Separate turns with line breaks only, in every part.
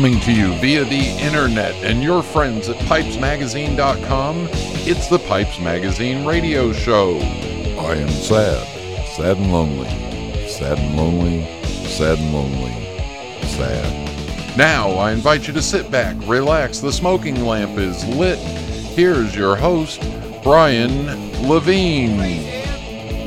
Coming to you via the internet and your friends at pipesmagazine.com, it's the Pipes Magazine radio show. I am sad, sad and lonely, sad and lonely, sad and lonely, sad. Now I invite you to sit back, relax, the smoking lamp is lit. Here's your host, Brian Levine.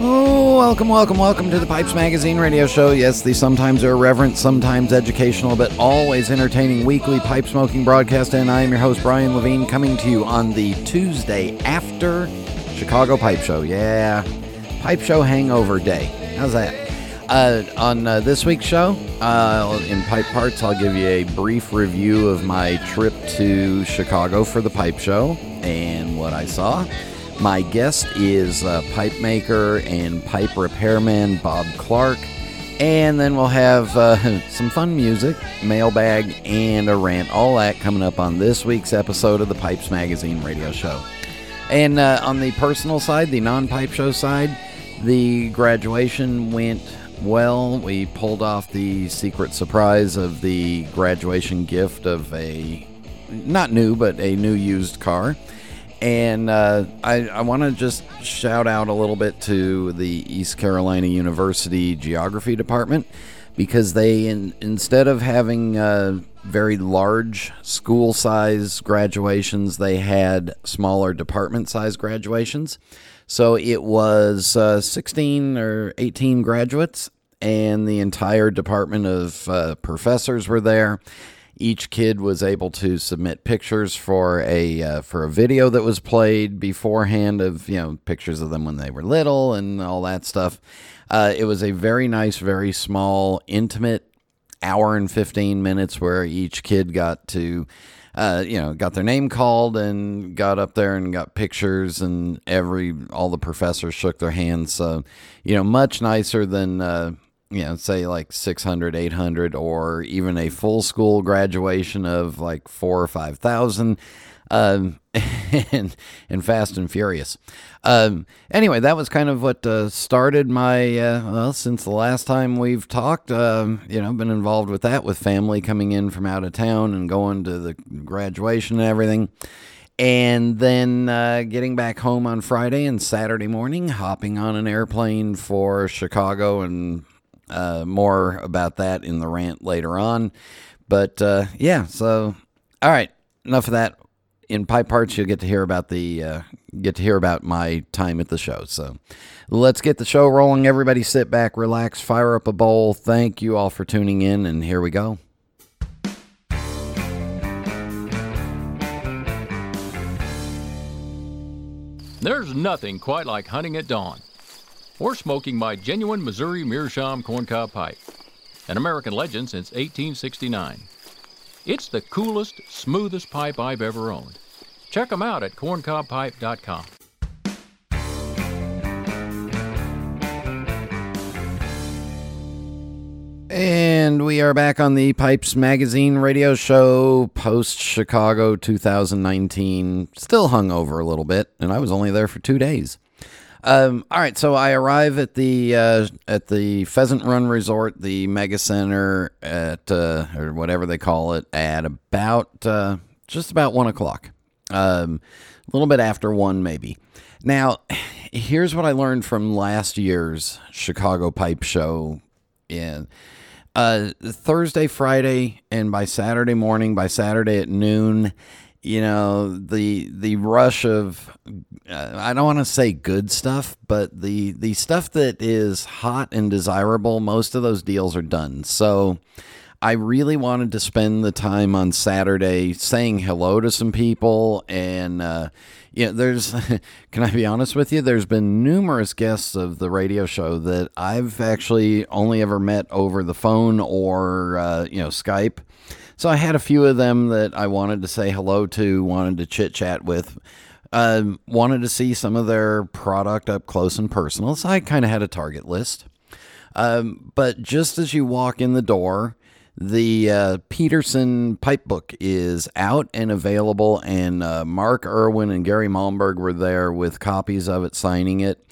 Oh, welcome, welcome, welcome to the Pipes Magazine radio show. Yes, the sometimes irreverent, sometimes educational, but always entertaining weekly pipe smoking broadcast. And I am your host, Brian Levine, coming to you on the Tuesday after Chicago Pipe Show. Yeah, Pipe Show Hangover Day. How's that? Uh, on uh, this week's show, uh, in Pipe Parts, I'll give you a brief review of my trip to Chicago for the Pipe Show and what I saw. My guest is uh, pipe maker and pipe repairman Bob Clark. And then we'll have uh, some fun music, mailbag, and a rant. All that coming up on this week's episode of the Pipes Magazine radio show. And uh, on the personal side, the non pipe show side, the graduation went well. We pulled off the secret surprise of the graduation gift of a, not new, but a new used car. And uh, I, I want to just shout out a little bit to the East Carolina University Geography Department because they, in, instead of having uh, very large school size graduations, they had smaller department size graduations. So it was uh, 16 or 18 graduates, and the entire department of uh, professors were there each kid was able to submit pictures for a uh, for a video that was played beforehand of you know pictures of them when they were little and all that stuff. Uh, it was a very nice, very small, intimate hour and fifteen minutes where each kid got to. Uh, you know, got their name called and got up there and got pictures, and every all the professors shook their hands. So, you know, much nicer than uh, you know, say like 600, 800, or even a full school graduation of like four or 5,000, um, and, and Fast and Furious. Um, anyway, that was kind of what uh, started my, uh, well, since the last time we've talked, um, you know, been involved with that with family coming in from out of town and going to the graduation and everything and then uh, getting back home on Friday and Saturday morning, hopping on an airplane for Chicago and uh, more about that in the rant later on. But uh, yeah, so all right, enough of that. In pipe parts, you'll get to hear about the uh, get to hear about my time at the show. So let's get the show rolling. Everybody, sit back, relax, fire up a bowl. Thank you all for tuning in, and here we go.
There's nothing quite like hunting at dawn or smoking my genuine Missouri Meerschaum corncob pipe, an American legend since 1869. It's the coolest, smoothest pipe I've ever owned. Check them out at corncobpipe.com.
And we are back on the Pipes Magazine radio show post Chicago 2019. Still hung over a little bit, and I was only there for two days. Um, all right, so I arrive at the uh, at the Pheasant Run Resort, the Mega Center at uh, or whatever they call it, at about uh, just about one o'clock, um, a little bit after one maybe. Now, here's what I learned from last year's Chicago Pipe Show. In uh, Thursday, Friday, and by Saturday morning, by Saturday at noon, you know the the rush of uh, I don't want to say good stuff, but the the stuff that is hot and desirable, most of those deals are done. So I really wanted to spend the time on Saturday saying hello to some people and uh, yeah, there's can I be honest with you? There's been numerous guests of the radio show that I've actually only ever met over the phone or uh, you know Skype so I had a few of them that I wanted to say hello to, wanted to chit chat with, uh, wanted to see some of their product up close and personal. So I kind of had a target list. Um, but just as you walk in the door, the uh, Peterson pipe book is out and available, and uh, Mark Irwin and Gary Malmberg were there with copies of it, signing it.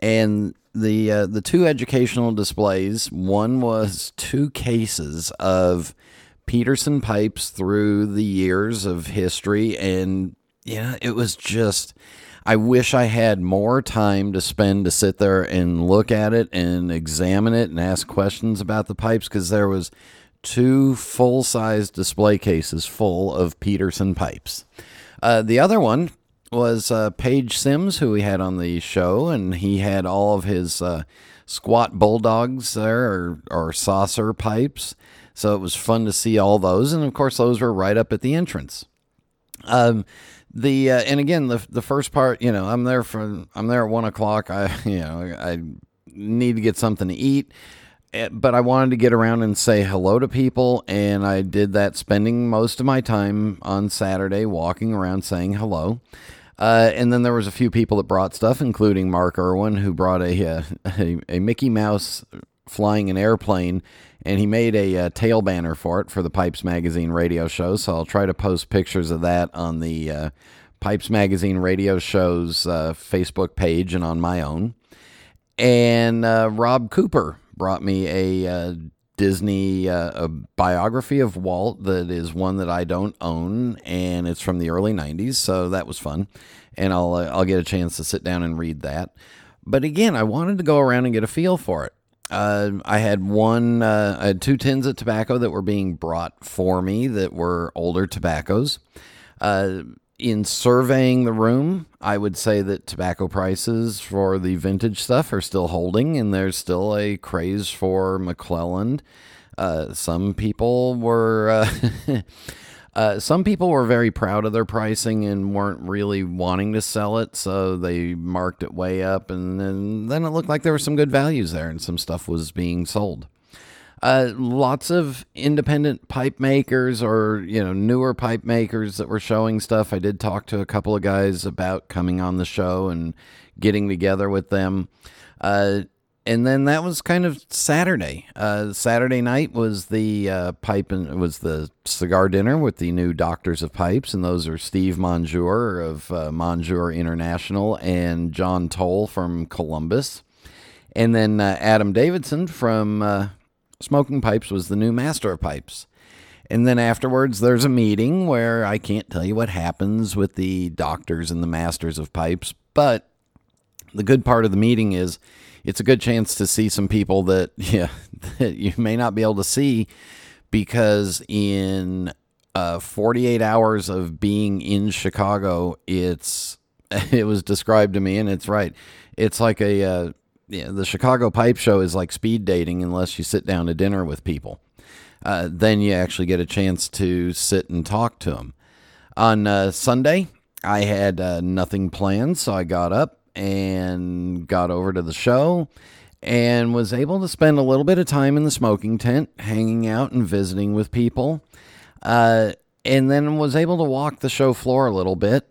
And the uh, the two educational displays, one was two cases of Peterson pipes through the years of history, and yeah, it was just. I wish I had more time to spend to sit there and look at it and examine it and ask questions about the pipes because there was two full size display cases full of Peterson pipes. Uh, the other one was uh, Paige Sims, who we had on the show, and he had all of his uh, squat bulldogs there or, or saucer pipes. So it was fun to see all those, and of course those were right up at the entrance. Um, the uh, and again the the first part, you know, I'm there for I'm there at one o'clock. I you know I need to get something to eat. Eh, but I wanted to get around and say hello to people, and I did that, spending most of my time on Saturday walking around saying hello. Uh, and then there was a few people that brought stuff, including Mark Irwin, who brought a, uh, a, a Mickey Mouse flying an airplane, and he made a, a, uh, tail banner for it for the Pipes Magazine radio show. So I'll try to post pictures of that on the uh, Pipes Magazine radio show's uh, Facebook page and on my own. And uh, Rob Cooper brought me a Disney a biography of Walt that is one that I don't own, and it's from the early '90s, so that was fun, and I'll uh, I'll get a chance to sit down and read that. But again, I wanted to go around and get a feel for it. Uh, I had one, uh, I had two tins of tobacco that were being brought for me that were older tobaccos. In surveying the room, I would say that tobacco prices for the vintage stuff are still holding, and there's still a craze for McClelland. Uh, some people were. Uh, uh, some people were very proud of their pricing and weren't really wanting to sell it, so they marked it way up, and then it looked like there were some good values there, and some stuff was being sold. Uh, lots of independent pipe makers or you know newer pipe makers that were showing stuff. I did talk to a couple of guys about coming on the show and getting together with them. Uh, and then that was kind of Saturday. Uh, Saturday night was the uh, pipe and was the cigar dinner with the new Doctors of Pipes, and those are Steve Monjure of uh, Monjure International and John Toll from Columbus, and then uh, Adam Davidson from uh, Smoking Pipes was the new master of pipes. And then afterwards, there's a meeting where I can't tell you what happens with the doctors and the masters of pipes, but the good part of the meeting is it's a good chance to see some people that yeah that you may not be able to see because in uh, 48 hours of being in Chicago, it's it was described to me, and it's right. It's like a uh, yeah, the Chicago Pipe Show is like speed dating unless you sit down to dinner with people. Uh, then you actually get a chance to sit and talk to them. On uh, Sunday, I had uh, nothing planned, so I got up and got over to the show and was able to spend a little bit of time in the smoking tent, hanging out and visiting with people. Uh, and then was able to walk the show floor a little bit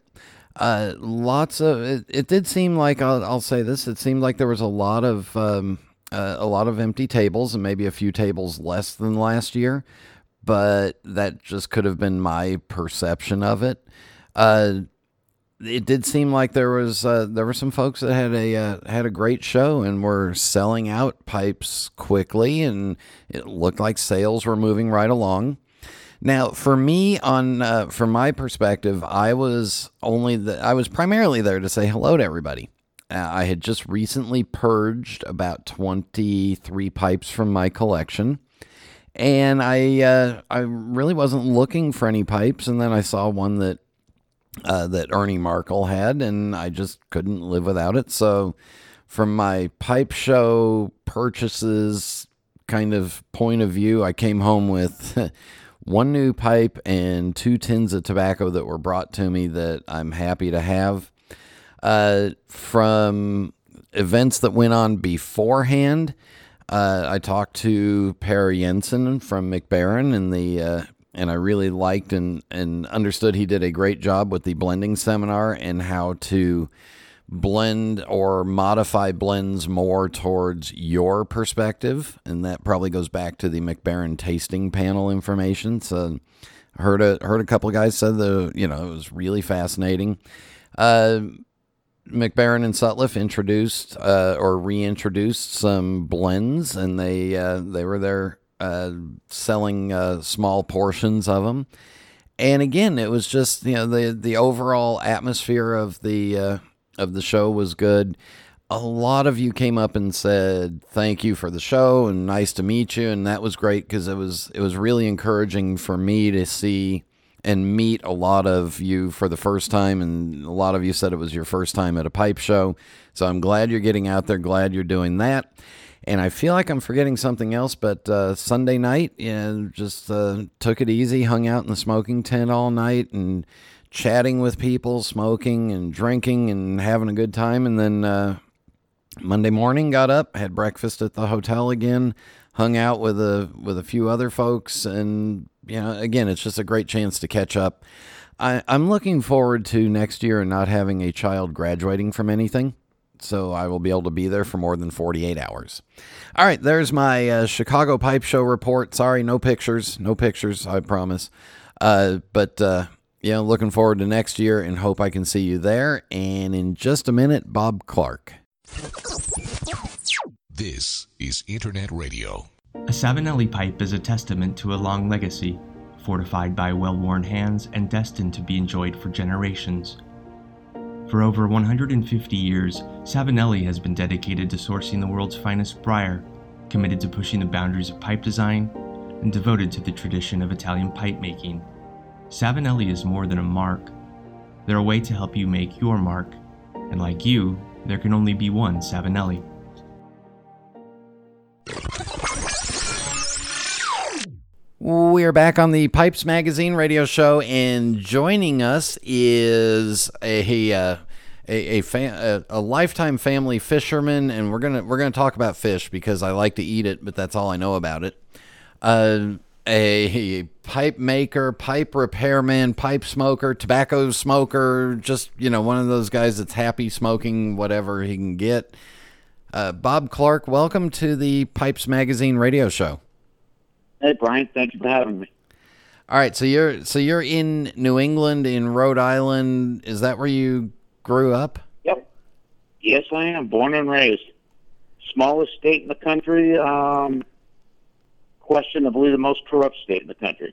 uh, lots of it, it, did seem like I'll, I'll, say this. It seemed like there was a lot of um, uh, a lot of empty tables and maybe a few tables less than last year, but that just could have been my perception of it. Uh, it did seem like there was uh, there were some folks that had a uh, had a great show and were selling out pipes quickly, and it looked like sales were moving right along. Now, for me, on uh, from my perspective, I was only the, I was primarily there to say hello to everybody. Uh, I had just recently purged about twenty three pipes from my collection, and I uh, I really wasn't looking for any pipes, and then I saw one that uh, that Ernie Markel had, and I just couldn't live without it. So, from my pipe show purchases kind of point of view, I came home with one new pipe and two tins of tobacco that were brought to me that I'm happy to have. Uh, from events that went on beforehand, uh, I talked to Per Jensen from Mac Baren and the uh, and I really liked and and understood he did a great job with the blending seminar and how to blend or modify blends more towards your perspective, and that probably goes back to the Mac Baren tasting panel information. So, heard a heard a couple guys said the you know it was really fascinating. Uh, Mac Baren and Sutliff introduced uh, or reintroduced some blends, and they uh, they were there uh, selling uh, small portions of them. And again, it was just you know the the overall atmosphere of the uh, of the show was good. A lot of you came up and said thank you for the show and nice to meet you, and that was great because it was it was really encouraging for me to see and meet a lot of you for the first time. And a lot of you said it was your first time at a pipe show. So I'm glad you're getting out there, glad you're doing that. And I feel like I'm forgetting something else, but uh, Sunday night, know, just uh, took it easy, hung out in the smoking tent all night and chatting with people, smoking and drinking and having a good time. And then uh, Monday morning, got up, had breakfast at the hotel again, hung out with a with a few other folks, and you know, again, it's just a great chance to catch up. I, I'm looking forward to next year and not having a child graduating from anything. So I will be able to be there for more than 48 hours. All right, there's my uh, Chicago Pipe Show report. Sorry, no pictures. No pictures, I promise. Uh, but, uh, yeah, looking forward to next year and hope I can see you there. And in just a minute, Bob Clark.
This is Internet Radio.
A Savinelli pipe is a testament to a long legacy, fortified by well worn hands and destined to be enjoyed for generations. For over 150 years, Savinelli has been dedicated to sourcing the world's finest briar, committed to pushing the boundaries of pipe design, and devoted to the tradition of Italian pipe making. Savinelli is more than a mark. They're a way to help you make your mark, and like you, there can only be one Savinelli.
We're back on the Pipes Magazine radio show, and joining us is a uh, a a, a, a, lifetime family fisherman, and we're gonna we're gonna talk about fish because I like to eat it, but that's all I know about it. Uh, a pipe maker, pipe repairman, pipe smoker, tobacco smoker, just you know one of those guys that's happy smoking whatever he can get. Uh, Bob Clark, welcome to the Pipes Magazine radio show.
Hey, Brian. Thank you for having me.
All right, so you're so you're in New England, in Rhode Island. Is that where you grew up?
Yep. Yes, I am. Born and raised. Smallest state in the country. Um, questionably the most corrupt state in the country.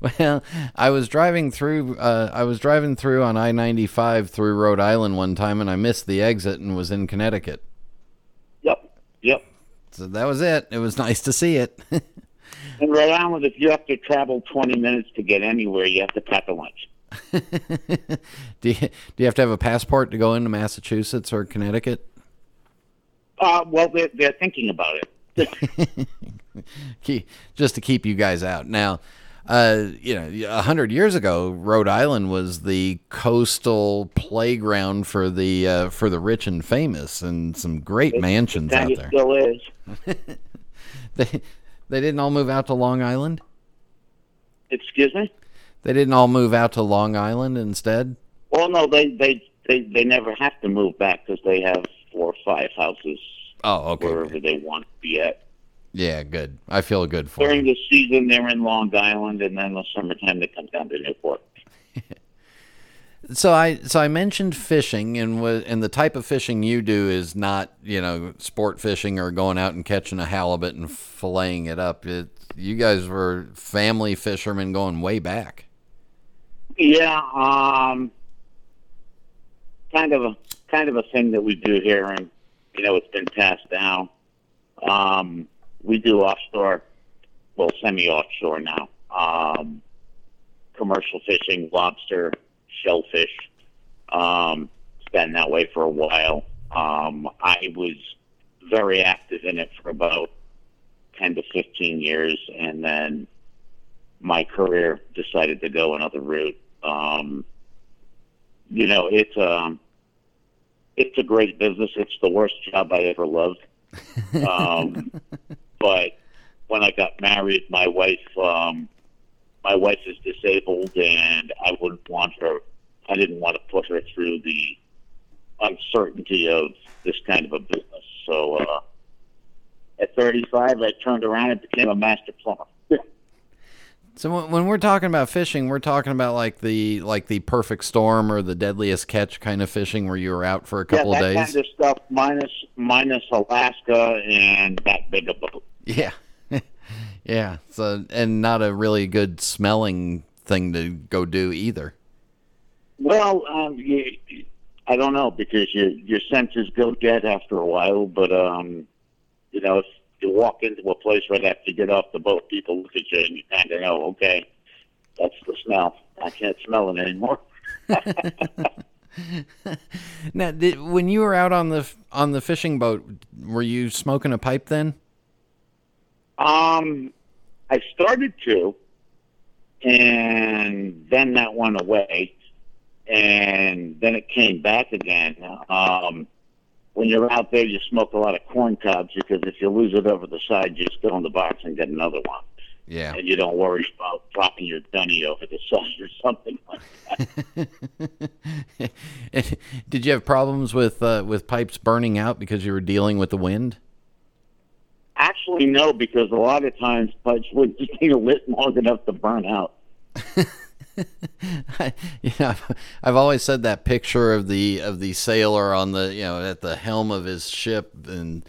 well, I was driving through. Uh, I was driving through on I ninety five through Rhode Island one time, and I missed the exit and was in Connecticut.
Yep. Yep.
So that was it. It was nice to see it.
in Rhode Island, if you have to travel 20 minutes to get anywhere, you have to pack a lunch.
do you do you have to have a passport to go into Massachusetts or Connecticut?
Uh, well, they're, they're thinking about it.
Just to keep you guys out. Now, uh, you know, a hundred years ago, Rhode Island was the coastal playground for the uh, for the rich and famous, and some great
it,
mansions out there.
Still is.
they they didn't all move out to Long Island.
Excuse me.
They didn't all move out to Long Island instead.
Well, no, they they they, they never have to move back because they have four or five houses.
Oh, okay.
Wherever they want to be at.
Yeah, good. I feel good for
During
you.
the season, they're in Long Island, and then the summertime they come down to Newport.
So I so I mentioned fishing and was and the type of fishing you do is not you know sport fishing or going out and catching a halibut and filleting it up. It, you guys were family fishermen going way back.
Yeah, um, kind of a kind of a thing that we do here, and you know it's been passed down. Um, we do offshore, well, semi-offshore now. Um, commercial fishing, lobster, shellfish. Um, it's been that way for a while. Um, I was very active in it for about 10 to 15 years, and then my career decided to go another route. Um, you know, it's um, it's a great business. It's the worst job I ever loved. Um, but when I got married, my wife, um, my wife is disabled, and I wouldn't want her. I didn't want to put her through the uncertainty of this kind of a business. So, uh, at 35, I turned around and became a master plumber.
So when when we're talking about fishing, we're talking about like the like the perfect storm or the deadliest catch kind of fishing where you were out for a couple
yeah, that
of days.
kind of stuff minus minus Alaska and that big a boat.
Yeah. Yeah. So and not a really good smelling thing to go do either.
Well, um, you, I don't know because your your senses go dead after a while. But um, you know, if you walk into a place right after you get off the boat, people look at you and you kind of know, okay, that's the smell. I can't smell it anymore.
now, did, when you were out on the on the fishing boat, were you smoking a pipe then?
Um, I started to, and then that went away, and then it came back again. Um, when you're out there, you smoke a lot of corn cobs because if you lose it over the side, you just go in the box and get another one.
Yeah.
And you don't worry about dropping your Dunhill over the side or something like
that. Did you have problems with uh, with pipes burning out because you were dealing with the wind?
Actually, no, because a lot of times pipes would just need a lit long enough to burn out.
yeah, I've always said that picture of the of the sailor on the you know at the helm of his ship and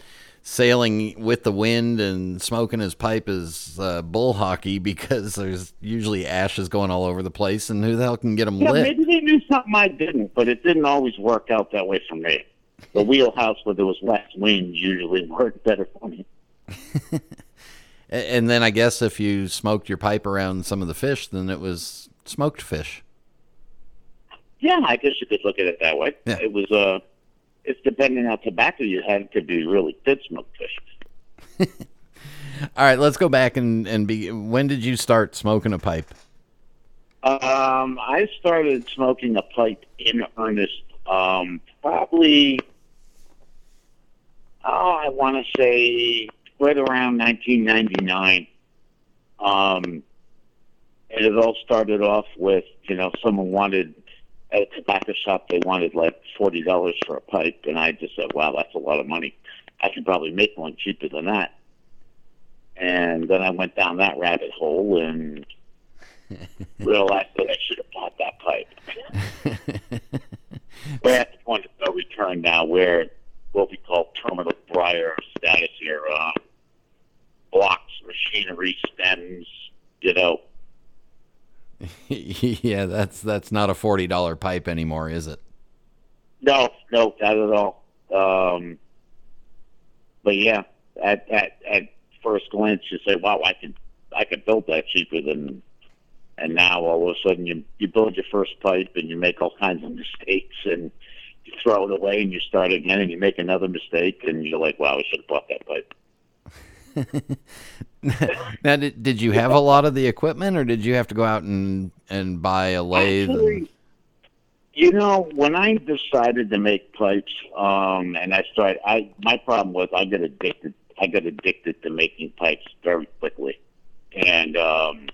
sailing with the wind and smoking his pipe is uh, bull hockey because there's usually ashes going all over the place, and who the hell can get them
yeah,
lit?
Maybe they knew something I didn't, but it didn't always work out that way for me. The wheelhouse where there was less wind usually worked better for me.
and then I guess if you smoked your pipe around some of the fish, then it was smoked fish.
Yeah, I guess you could look at it that way.
Yeah.
It was uh it's depending on tobacco you had, it could be really good smoked fish.
All right, let's go back and and be. When did you start smoking a pipe?
Um, I started smoking a pipe in earnest. Um, probably, oh, I want to say right around 1999. Um, and it all started off with you know someone wanted at a tobacco shop they wanted like forty dollars for a pipe, and I just said, "Wow, that's a lot of money. I could probably make one cheaper than that." And then I went down that rabbit hole and realized that I should have bought that pipe. We're at the point of no return now, where what we call terminal briar status here, uh, blocks, machinery, stems, you know,
yeah, that's that's not a forty dollar pipe anymore, is it?
No, no, not at all. Um, but yeah, at, at at first glance, you say, "Wow, I could I could build that cheaper than." And now all of a sudden, you you build your first pipe and you make all kinds of mistakes and you throw it away and you start again and you make another mistake and you're like, "Wow, I should have bought that pipe."
now, did, did you have a lot of the equipment, or did you have to go out and and buy a lathe?
Actually,
and...
You know, when I decided to make pipes, um, and I started, I my problem was I got addicted. I got addicted to making pipes very quickly, and um,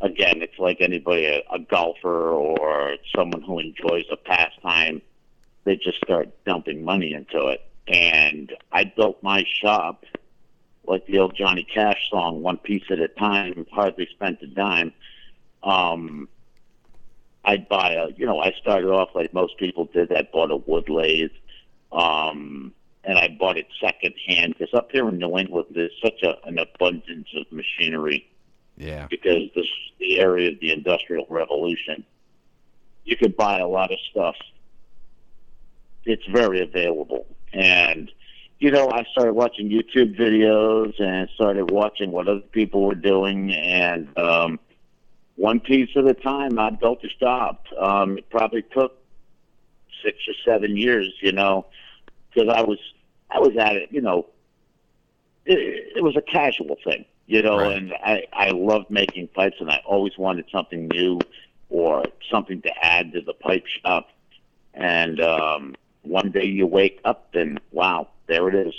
again, it's like anybody, a, a golfer or someone who enjoys a pastime. They just start dumping money into it, and I built my shop like the old Johnny Cash song, one piece at a time, hardly spent a dime. Um, I'd buy a, you know, I started off like most people did. I bought a wood lathe, um, and I bought it secondhand because up here in New England there's such a, an abundance of machinery.
Yeah.
Because this the area of the Industrial Revolution, you could buy a lot of stuff. It's very available, and you know, I started watching YouTube videos and started watching what other people were doing, and um, one piece at a time, I built a shop. Um, it probably took six or seven years, you know, because I was I was at it, you know. It, it was a casual thing, you know,
Right.
and I I loved making pipes, and I always wanted something new or something to add to the pipe shop. And um, one day you wake up and wow, there it is.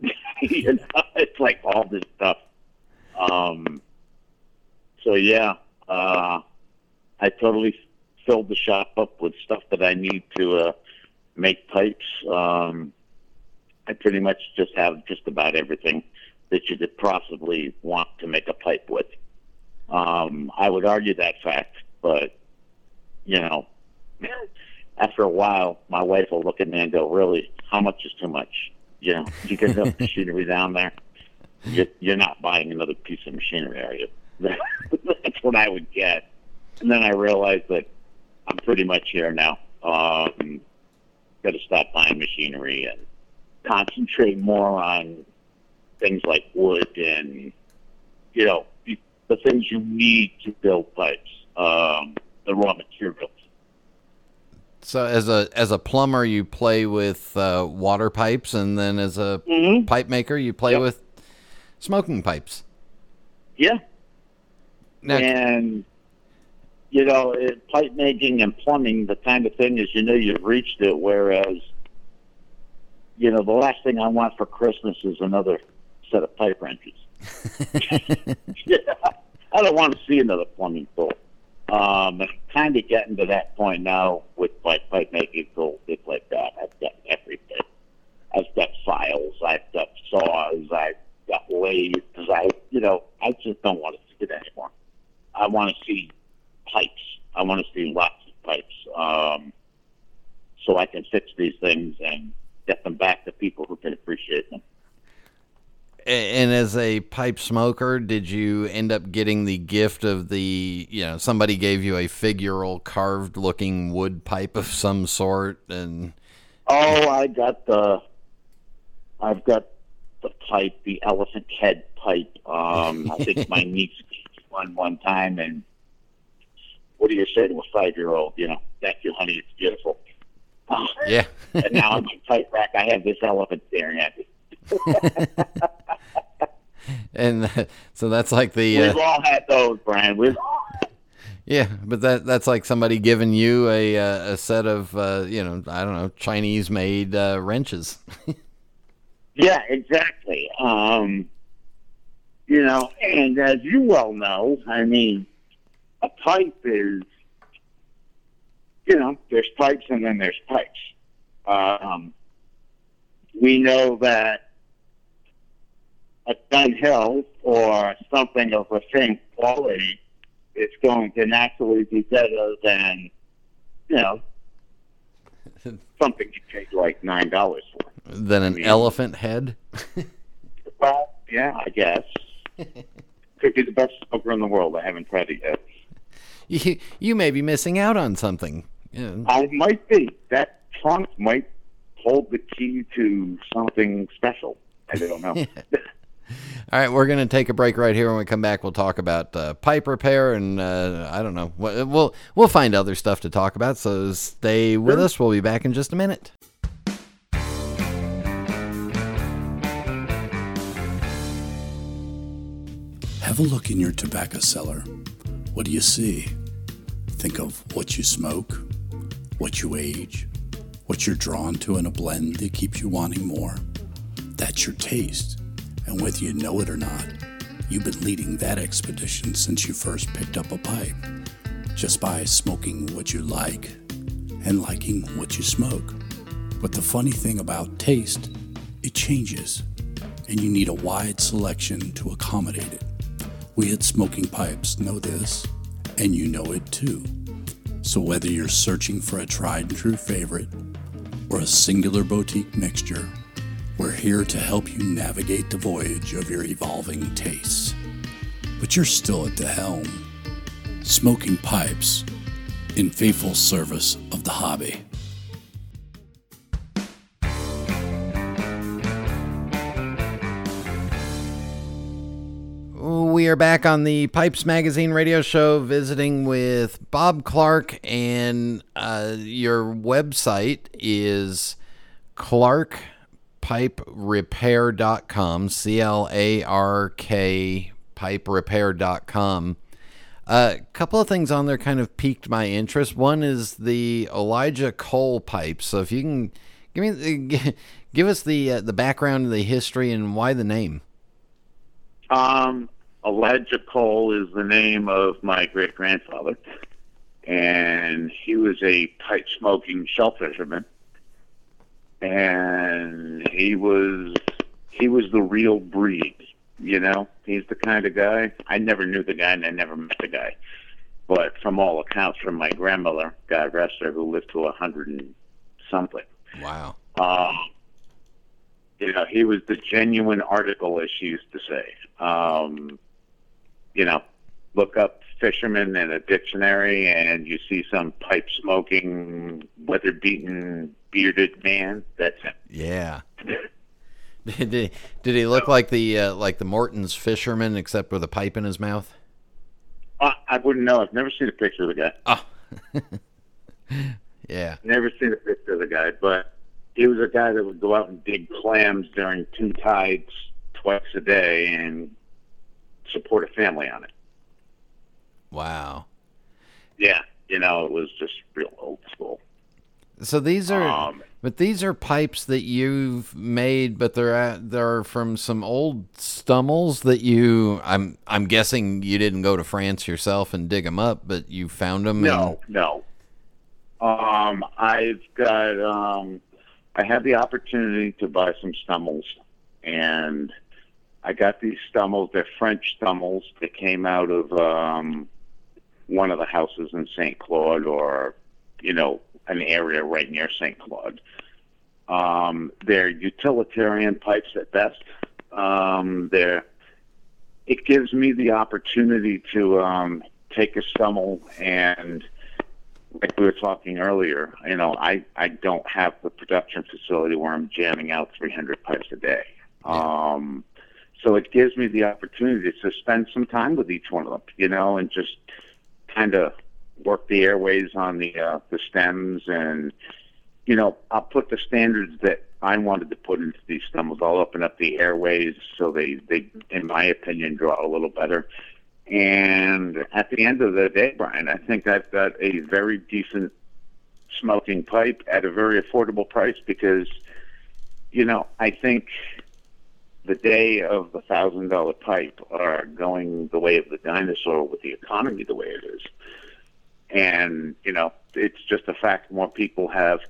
you know, it's like all this stuff. Um, so yeah, uh, I totally filled the shop up with stuff that I need to uh, make pipes. Um, I pretty much just have just about everything that you could possibly want to make a pipe with. Um, I would argue that fact, but you know, after a while, my wife will look at me and go, "Really, how much is too much? You know, you get enough machinery down there." you're, you're not buying another piece of machinery, are you? That's what I would get. And then I realized that I'm pretty much here now. Um, Got to stop buying machinery and concentrate more on things like wood and you know the, things you need to build pipes, um, the raw materials.
So as a as a plumber, you play with uh, water pipes, and then as a
Mm-hmm.
pipe maker, you play
Yep.
with smoking pipes.
Yeah,
Now,
and you know, it, pipe making and plumbing, the kind of thing is, you know, you've reached it. Whereas, you know, the last thing I want for Christmas is another set of pipe wrenches. yeah, I don't want to see another plumbing tool. Um, I'm kind of getting to that point now with my pipe making tools, things like that. I've got everything. I've got files. I've got saws. I've got lathes. I, you know, I just don't want to see it anymore. I want to see pipes. I want to see lots of pipes, um, so I can fix these things and get them back to people who can appreciate them.
And as a pipe smoker, did you end up getting the gift of the you know somebody gave you a figural carved looking wood pipe of some sort, and
Oh, I got the, I've got the pipe, the elephant head pipe. Um, I think my niece gave one one time, and what do you say to a five year old? You know, thank you, honey, it's beautiful.
Yeah,
and now in my pipe rack, I have this elephant staring at me.
and so that's like the uh,
We've all had those, Brian. We've
Yeah, but that that's like somebody giving you a uh, a set of uh, you know I don't know Chinese made uh, wrenches.
Yeah, exactly. Um, you know, and as you well know, I mean, a pipe is, you know, there's pipes and then there's pipes. Um, we know that a Dunhill or something of the same quality is going to naturally be better than, you know, something you paid like nine dollars for.
Than an
mean-
elephant head.
Well, yeah, I guess. Could be the best smoker in the world. I haven't tried it yet.
You you may be missing out on something. Yeah.
I might be. That trunk might hold the key to something special. I don't know.
All right, we're gonna take a break right here. When we come back, we'll talk about uh, pipe repair and uh, I don't know. What- We'll we'll find other stuff to talk about. So stay with us. We'll be back in just a minute.
Have a look in your tobacco cellar. What do you see? Think of what you smoke, what you age, what you're drawn to in a blend that keeps you wanting more. That's your taste. And whether you know it or not, you've been leading that expedition since you first picked up a pipe. Just by smoking what you like and liking what you smoke. But the funny thing about taste, it changes, and you need a wide selection to accommodate it. We at Smoking Pipes know this, and you know it too. So whether you're searching for a tried and true favorite or a singular boutique mixture, we're here to help you navigate the voyage of your evolving tastes. But you're still at the helm. Smoking Pipes, in faithful service of the hobby.
We are back on the Pipes Magazine radio show, visiting with Bob Clark, and uh, your website is clarkpiperepair.com, C L A R K piperepair.com. A couple of things on there kind of piqued my interest. One is the Elijah Cole pipe. So if you can give me give us the uh, the background, and the history, and why the name.
Um, Elijah Cole is the name of my great grandfather, and he was a pipe smoking shell fisherman, and he was he was the real breed. You know, he's the kind of guy. I never knew the guy, and I never met the guy, but from all accounts, from my grandmother, God rest her, who lived to a hundred and something.
Wow.
Uh, you know, he was the genuine article, as she used to say. Um, you know, look up fisherman in a dictionary, and you see some pipe smoking, weather beaten, bearded man. That's him.
Yeah. did he, did he look like the uh, like the Gorton's fisherman, except with a pipe in his mouth?
Uh, I wouldn't know. I've never seen a picture of the guy.
Oh. yeah.
Never seen a picture of the guy, but he was a guy that would go out and dig clams during two tides twice a day and support a family on it.
Wow.
Yeah, you know, it was just real old school.
So these are,
Um,
but these are pipes that you've made, but they're at, they're from some old stummels that you. I'm I'm guessing you didn't go to France yourself and dig them up, but you found them.
No, no. Um, I've got. Um, I had the opportunity to buy some stummels, and I got these stummels. They're French stummels They came out of um, one of the houses in St. Claude, or you know, an area right near St. Claude. Um, they're utilitarian pipes at best. Um, they're it gives me the opportunity to um, take a stummel and like we were talking earlier, you know, I, I don't have the production facility where I'm jamming out 300 pipes a day. Um, so it gives me the opportunity to spend some time with each one of them, you know, and just kind of work the airways on the uh, the stems and you know I'll put the standards that I wanted to put into these stems. I'll open up the airways so they they in my opinion draw a little better. And at the end of the day, Brian, I think I've got a very decent smoking pipe at a very affordable price because you know I think the day of the thousand dollar pipe are going the way of the dinosaur with the economy the way it is. And, you know, it's just a fact more people have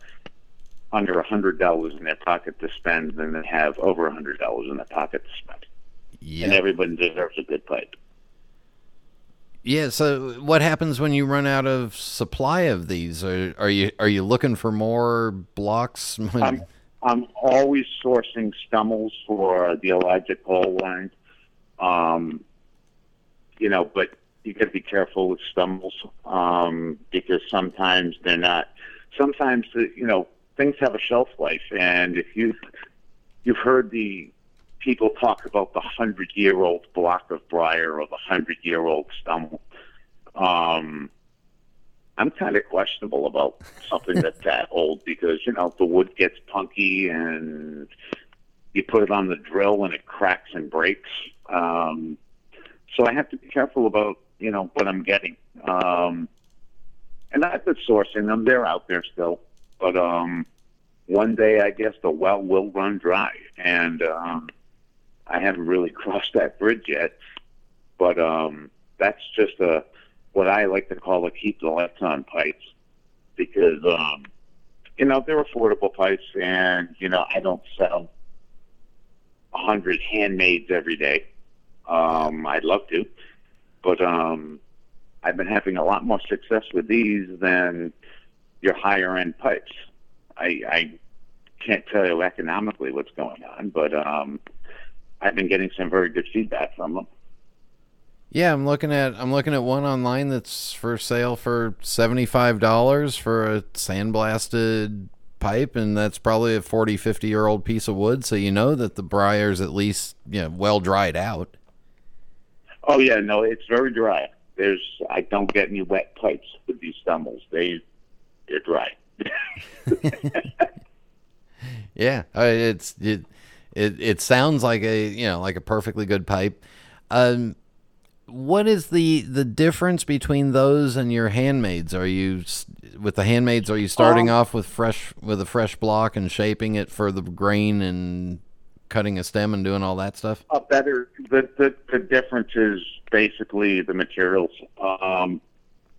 under a hundred dollars in their pocket to spend than they have over a hundred dollars in their pocket to spend.
Yeah.
And everybody deserves a good pipe.
Yeah. So what happens when you run out of supply of these? Are, are you are you looking for more blocks?
I'm, um, I'm always sourcing stummels for the Elijah Cole line. Um, you know, but you got to be careful with stummels um, because sometimes they're not. Sometimes uh, you know things have a shelf life, and if you you've heard the people talk about the hundred year old block of briar or the hundred year old stummel. Um, I'm kind of questionable about something that's that old because you know the wood gets punky and you put it on the drill and it cracks and breaks. Um, so I have to be careful about you know what I'm getting. Um, and I've been sourcing them; they're out there still. But um, one day, I guess the well will run dry, and um, I haven't really crossed that bridge yet. But um, that's just a what I like to call a keep the lights on pipes because um, you know they're affordable pipes, and you know I don't sell a hundred handmades every day. Um, I'd love to, but um, I've been having a lot more success with these than your higher end pipes. I, I can't tell you economically what's going on, but um, I've been getting some very good feedback from them.
Yeah, I'm looking at I'm looking at one online that's for sale for seventy five dollars for a sandblasted pipe, and that's probably a 40, 50 year old piece of wood. So you know that the briar's at least you know, well dried out.
Oh yeah, no, it's very dry. There's I don't get any wet pipes with these stummels. They they're dry.
Yeah, it's it, it it sounds like a you know like a perfectly good pipe. Um, what is the the difference between those and your handmades? Are you with the handmades? Are you starting
Um,
off with fresh with a fresh block and shaping it for the grain and cutting a stem and doing all that stuff?
a better the, the the difference is basically the materials. Um,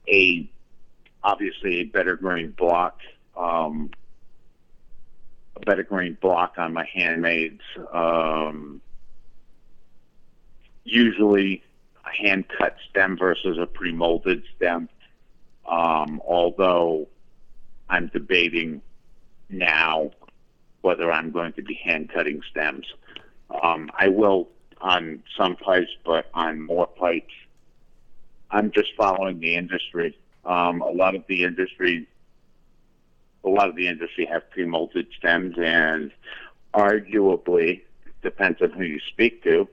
a obviously a better grain block, um, a better grain block on my handmades. Um, usually hand cut stem versus a pre molded stem. Um, although I'm debating now whether I'm going to be hand cutting stems. Um, I will on some pipes, but on more pipes, I'm just following the industry. Um, a lot of the industry, a lot of the industry have pre-molded stems, and arguably, depends on who you speak to.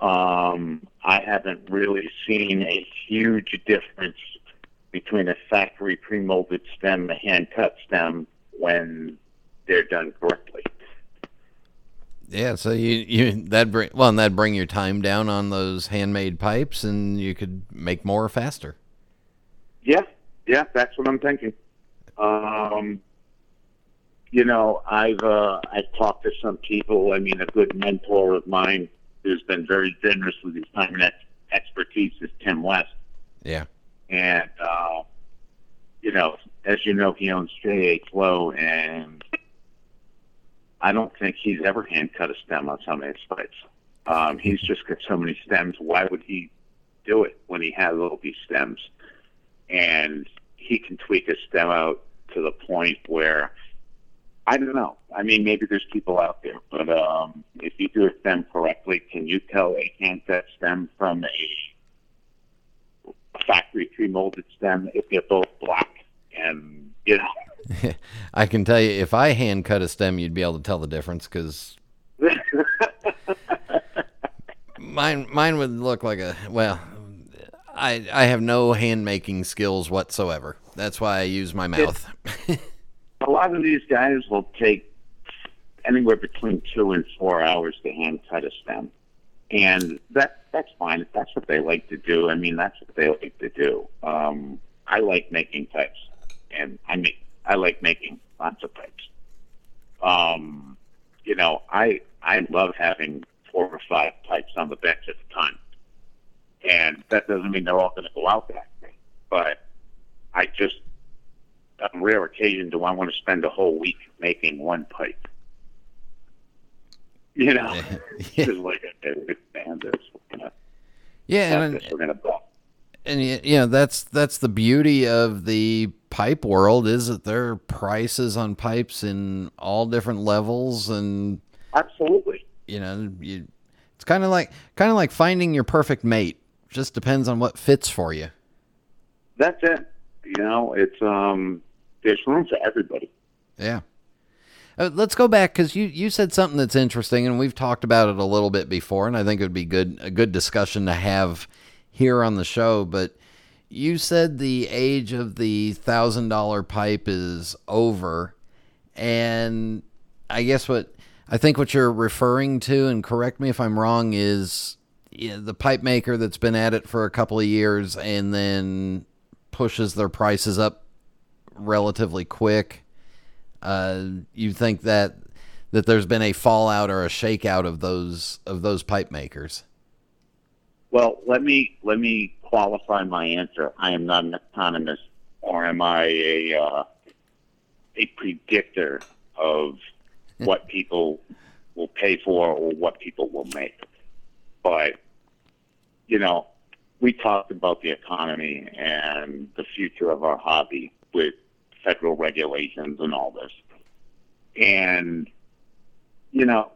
Um, I haven't really seen a huge difference between a factory pre-molded stem and a hand-cut stem when they're done correctly.
Yeah, so you you that bring well, and that bring your time down on those handmade pipes, and you could make more faster.
Yeah, yeah, that's what I'm thinking. Um, you know, I've uh, I've talked to some people. I mean, a good mentor of mine who's been very generous with his time and ex- expertise is Tim West.
Yeah,
and uh, you know, as you know, he owns J.H. Lowe, and I don't think he's ever hand cut a stem on some of his pipes. Um, he's just got so many stems. Why would he do it when he has all these stems? And he can tweak a stem out to the point where I don't know. I mean, maybe there's people out there, but um, if you do a stem correctly, can you tell a hand cut stem from a factory pre molded stem if they're both black? And you know.
I can tell you, if I hand cut a stem, you'd be able to tell the difference because mine mine would look like a well. I I have no hand making skills whatsoever. That's why I use my mouth.
a lot of these guys will take anywhere between two and four hours to hand cut a stem, and that that's fine if that's what they like to do. I mean, that's what they like to do. Um, I like making pipes, and I make I like making lots of pipes. Um, you know, I I love having four or five pipes on the bench at a time, and that doesn't mean they're all going to go out that way. But I just on rare occasion do I want to spend a whole week making one pipe. You know,
Yeah.
just like a this. We're gonna
yeah, and
this. We're gonna buff.
and you know that's that's the beauty of the pipe world is that there are prices on pipes in all different levels and
Absolutely.
you know you it's kind of like kind of like finding your perfect mate just depends on what fits for you
That's it. You know, it's um. There's room for everybody.
yeah uh, let's go back because you, you said something that's interesting and we've talked about it a little bit before and i think it would be good a good discussion to have here on the show but you said the age of the thousand dollar pipe is over and i guess what i think what you're referring to and correct me if i'm wrong is yeah, the pipe maker that's been at it for a couple of years and then pushes their prices up relatively quick uh, you think that that there's been a fallout or a shakeout of those of those pipe makers
Well, let me let me qualify my answer. I am not an economist, or am I a uh, a predictor of what people will pay for or what people will make. But you know, we talked about the economy and the future of our hobby with federal regulations and all this. And you know,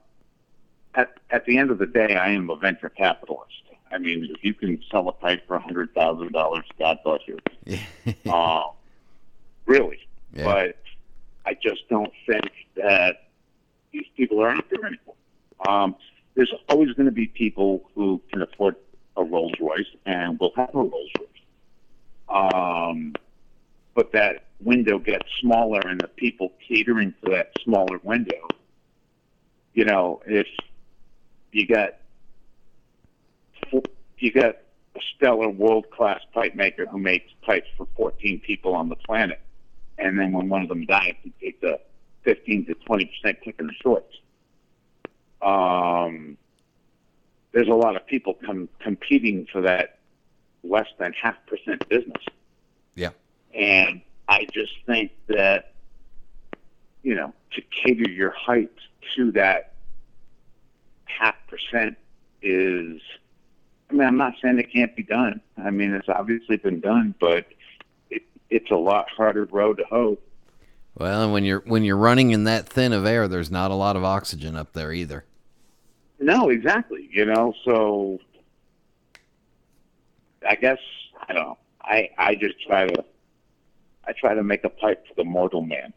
at at the end of the day, I am a venture capitalist. I mean, if you can sell a pipe for a hundred thousand dollars, God bless you. uh, really,
Yeah.
but I just don't think that these people are out there anymore. Um, there's always going to be people who can afford a Rolls Royce and will have a Rolls Royce. Um, but that window gets smaller, and the people catering to that smaller window. You know, if you got you got a stellar world class pipe maker who makes pipes for 14 people on the planet, and then when one of them dies, he takes a 15 to 20 percent kick in the shorts. Um, there's a lot of people com- competing for that less than half percent business.
Yeah.
And I just think that, you know, to cater your height to that half percent is, I mean, I'm not saying it can't be done. I mean, it's obviously been done, but it, it's a lot harder road to hoe.
Well, and when you're when you're running in that thin of air, there's not a lot of oxygen up there either.
No, exactly. You know, so I guess I don't know. I I just try to I try to make a pipe for the mortal man.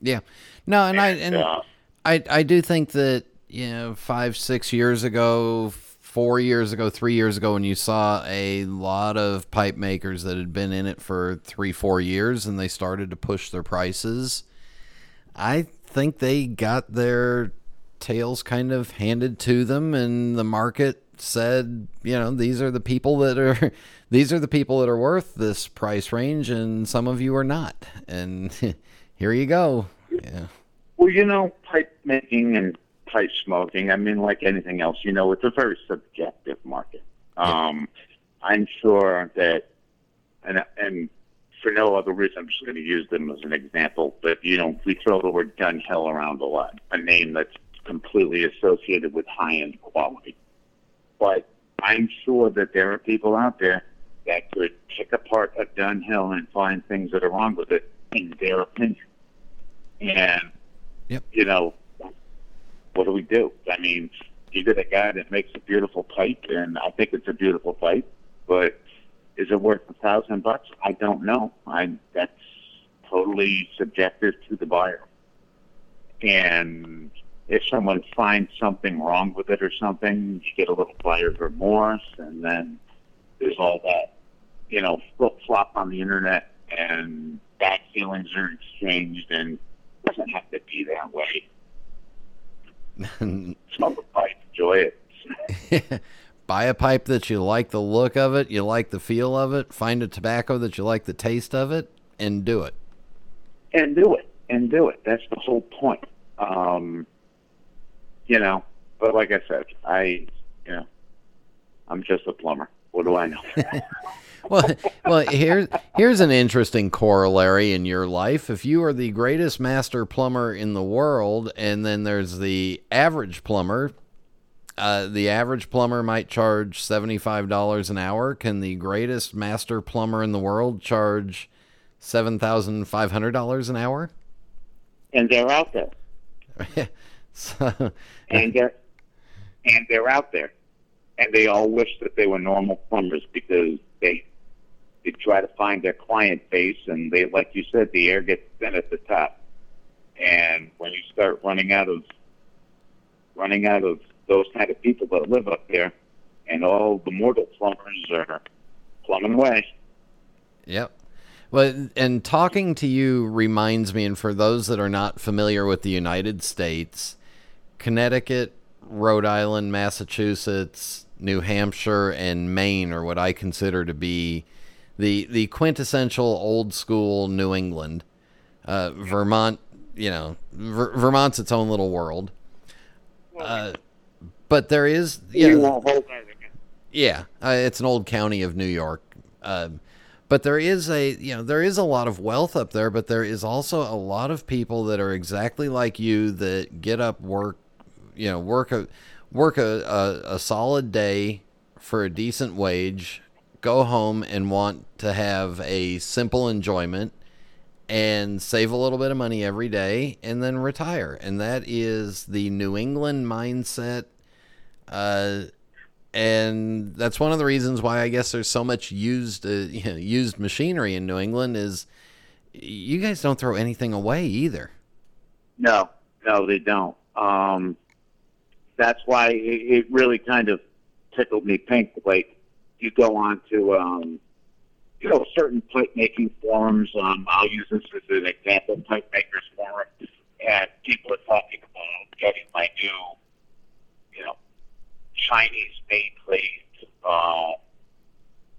Yeah. No, and I and
uh,
I I do think that you know five six years ago, four years ago, three years ago, when you saw a lot of pipe makers that had been in it for three four years and they started to push their prices, I think they got their tails kind of handed to them, and the market said, you know, these are the people that are these are the people that are worth this price range, and some of you are not, and here you go. Yeah.
Well, you know, pipe making and pipe smoking, I mean, like anything else, you know, it's a very subjective market. Um, I'm sure that, and, and for no other reason, I'm just going to use them as an example, but, you know, we throw the word Dunhill around a lot, a name that's completely associated with high end quality. But I'm sure that there are people out there that could pick apart a Dunhill and find things that are wrong with it in their opinion. And
Yep.
you know, what do we do? I mean, you get a guy that makes a beautiful pipe, and I think it's a beautiful pipe, but is it worth a thousand bucks? I don't know. I that's totally subjective to the buyer. And if someone finds something wrong with it or something, you get a little buyer's remorse, and then there's all that, you know, flip flop on the internet, and bad feelings are exchanged, and it doesn't have to be that way. Smoke a pipe, enjoy it.
Buy a pipe that you like the look of it, you like the feel of it, find a tobacco that you like the taste of it, and do it.
and do it and do it. That's the whole point. Um, you know, but like I said, I, you know, I'm just a plumber. What do I know?
Well, well, here's here's an interesting corollary in your life. If you are the greatest master plumber in the world, and then there's the average plumber, uh, the average plumber might charge seventy five dollars an hour. Can the greatest master plumber in the world charge seven thousand five hundred dollars an hour?
and they're out there,
so,
and they're and they're out there, and they all wish that they were normal plumbers because they they try to find their client base, and they, like you said, the air gets thin at the top, and when you start running out of running out of those kind of people that live up there, and all the mortal plumbers are plumbing away.
Yep. Well, and talking to you reminds me, and for those that are not familiar with the United States, Connecticut, Rhode Island, Massachusetts, New Hampshire, and Maine are what I consider to be the the quintessential old school New England. Uh, Vermont, you know, Ver- Vermont's its own little world. Uh, but there is, you know,
won't hold that again.
yeah, uh, it's an old county of New York. Um, but there is a you know there is a lot of wealth up there, but there is also a lot of people that are exactly like you that get up, work, you know, work a work a, a, a solid day for a decent wage, go home and want to have a simple enjoyment and save a little bit of money every day and then retire. And that is the New England mindset. Uh, and that's one of the reasons why I guess there's so much used uh, you know, used machinery in New England is you guys don't throw anything away either.
No, no, they don't. Um, that's why it, it really kind of tickled me pink. Like you go on to, um, you know, certain plate making forums. Um, I'll use this as an example, plate makers forum, and people are talking about getting my new, you know, Chinese made plate. Uh,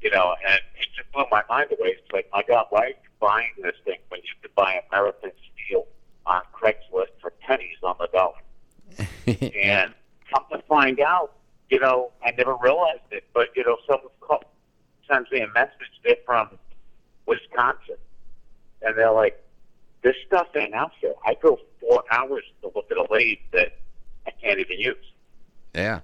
you know, and it just blew my mind away. It's like, my God, why are you buying this thing when you could buy American steel on Craigslist for pennies on the dollar? And come to find out, you know, I never realized it, but you know, someone call, sends me a message. They're from Wisconsin, and they're like, "This stuff ain't out here. I go four hours to look at a lathe that I can't even use."
Yeah.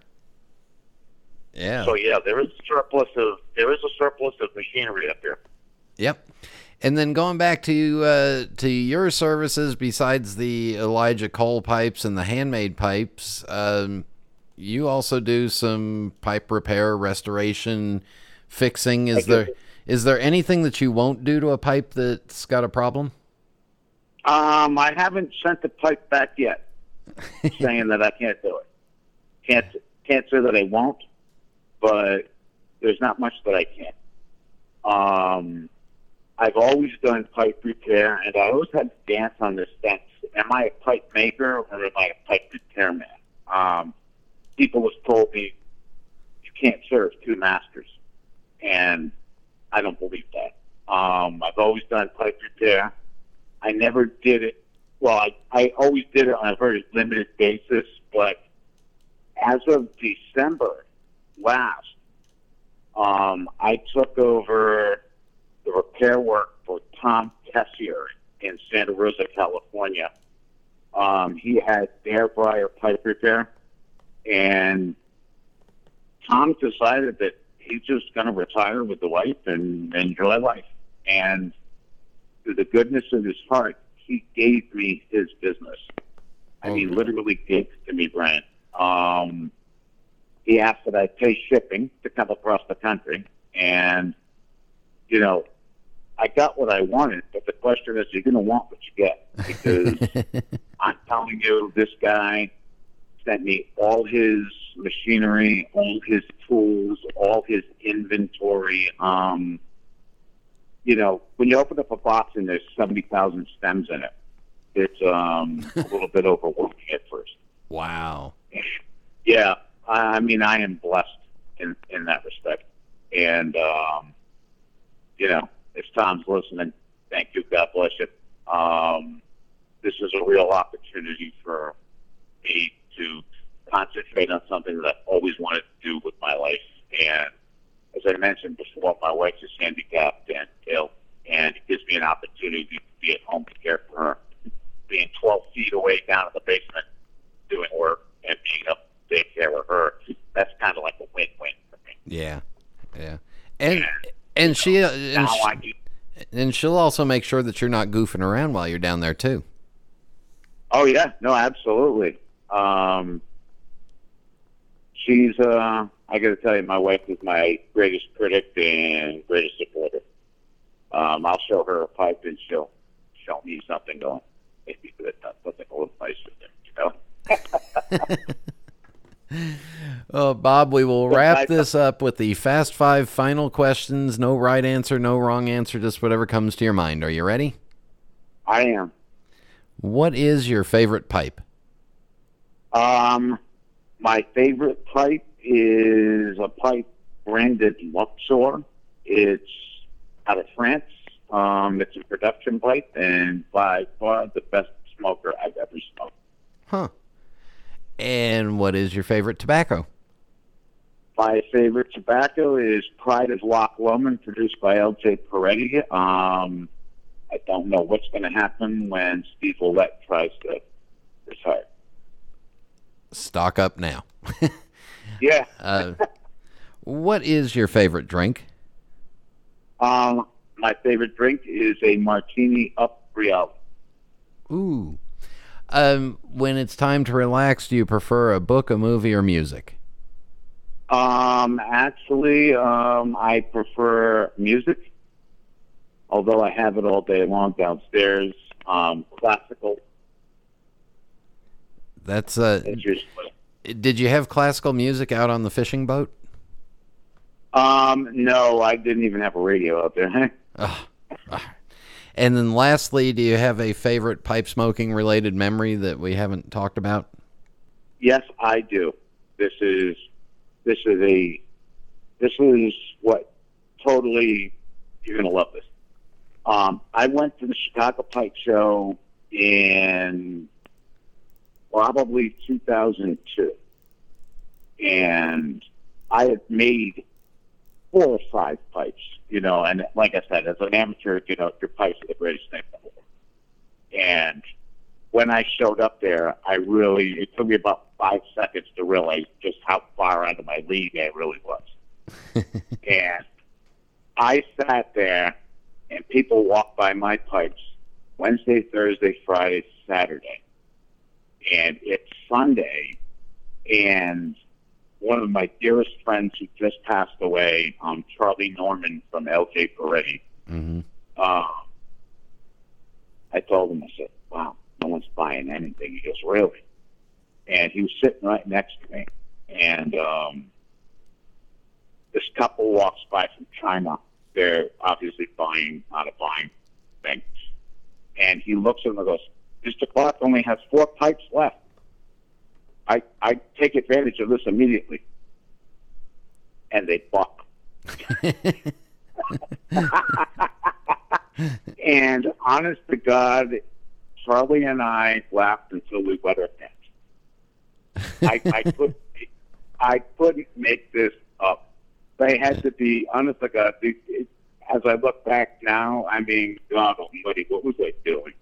Yeah.
So yeah, there is a surplus of there is a surplus of machinery up there.
Yep. And then going back to uh, to your services, besides the Elijah Cole pipes and the handmade pipes, um, you also do some pipe repair, restoration, fixing. Is there is there anything that you won't do to a pipe that's got a problem?
Um, I haven't sent the pipe back yet, saying that I can't do it. Can't can't say that I won't, but there's not much that I can't. Um, I've always done pipe repair, and I always had to dance on this fence. Am I a pipe maker or am I a pipe repairman? Um, people have told me you can't serve two masters, and I don't believe that. Um, I've always done pipe repair. I never did it. Well, I, I always did it on a very limited basis, but as of December last, um, I took over the repair work for Tom Tessier in Santa Rosa, California. Um, he had Bearbriar pipe repair, and Tom decided that he's just going to retire with the wife and and enjoy life. And through the goodness of his heart, he gave me his business. I mean, literally gave it to me, Brian. Um, he asked that I pay shipping to come across the country, and you know, I got what I wanted. But the question is, you're going to want what you get because I'm telling you, this guy sent me all his machinery, all his tools, all his inventory. Um, you know, when you open up a box and there's 70,000 stems in it, it's um, a little bit overwhelming at first.
Wow.
Yeah, I I mean, I am blessed in in that respect, and um, you know, if Tom's listening, thank you. God bless you. Um, this is a real opportunity for me to concentrate on something that I've always wanted to do with my life. And as I mentioned before, my wife is handicapped and ill, and it gives me an opportunity to be at home to care for her. Being 12 feet away down in the basement doing work and being up to take care of her, that's kind of like a win-win for me.
Yeah, yeah. And and she uh, and,
I
and she'll also make sure that you're not goofing around while you're down there too.
Oh yeah, no, absolutely. Um, she's uh, I got to tell you, my wife is my greatest critic and greatest supporter. Um, I'll show her a pipe and she'll show me something going. Maybe that that's something a little nicer there, you know.
Oh, Bob, we will wrap this up with the fast five final questions. No right answer, no wrong answer, just whatever comes to your mind. Are you ready?
I am.
What is your favorite pipe?
Um, my favorite pipe is a pipe branded Luxor. It's out of France. Um, it's a production pipe, and by far the best smoker I've ever smoked.
Huh. And what is your favorite tobacco?
My favorite tobacco is Pride of Loch Lomond, produced by L.J. Peretti. Um, I don't know what's going to happen when Steve Willett tries to retire.
Stock up now.
Yeah.
Uh, what is your favorite drink?
Um, my favorite drink is a martini up Brielle.
Ooh. Um, when it's time to relax, do you prefer a book, a movie, or music?
Um, actually, um, I prefer music, although I have it all day long downstairs. Um, classical
That's uh. Did you have classical music out on the fishing boat?
Um, no, I didn't even have a radio out there.
And then lastly, do you have a favorite pipe smoking related memory that we haven't talked about?
yes, I do. This is this is a this is what totally you're gonna love this. Um, I went to the Chicago Pipe Show in probably 2002, and I had made four or five pipes, you know, and like I said, as an amateur, you know, your pipes are the greatest thing in the world. And when I showed up there, I really, it took me about five seconds to realize just how far out of my league I really was. and I sat there and people walked by my pipes Wednesday, Thursday, Friday, Saturday, and it's Sunday, and one of my dearest friends who just passed away, um, Charlie Norman from LJ Peretti.
Mm-hmm.
Uh, I told him, I said, "Wow, no one's buying anything." He goes, "Really?" And he was sitting right next to me, and um, this couple walks by from China. They're obviously buying, not a buying thing. And he looks at them and goes, Mr. Clark only has four pipes left. I, I take advantage of this immediately. And they buck. and honest to God, Charlie and I laughed until we wet our pants. I, I could I couldn't make this up. They had to be honest to God. It, it, as I look back now, I mean, God Almighty, what was I doing?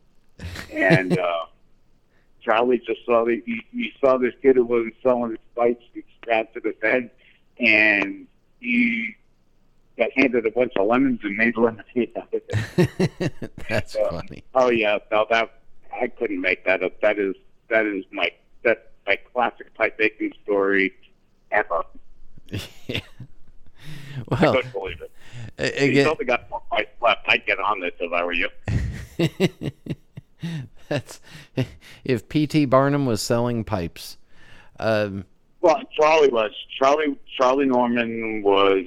And uh, Charlie just saw the he, he saw this kid who wasn't selling his bikes. He scratched the head, and he got handed a bunch of lemons and made lemonade out of it.
That's
Uh,
funny.
Oh yeah, no, that I couldn't make that up. That is that is my that my classic pipe making story ever.
Yeah.
I couldn't believe it.
a-
He's
again,
only got four pipes left. I'd get on this if I were you.
that's if P.T. Barnum was selling pipes. Um,
Well, Charlie was Charlie. Charlie Norman was.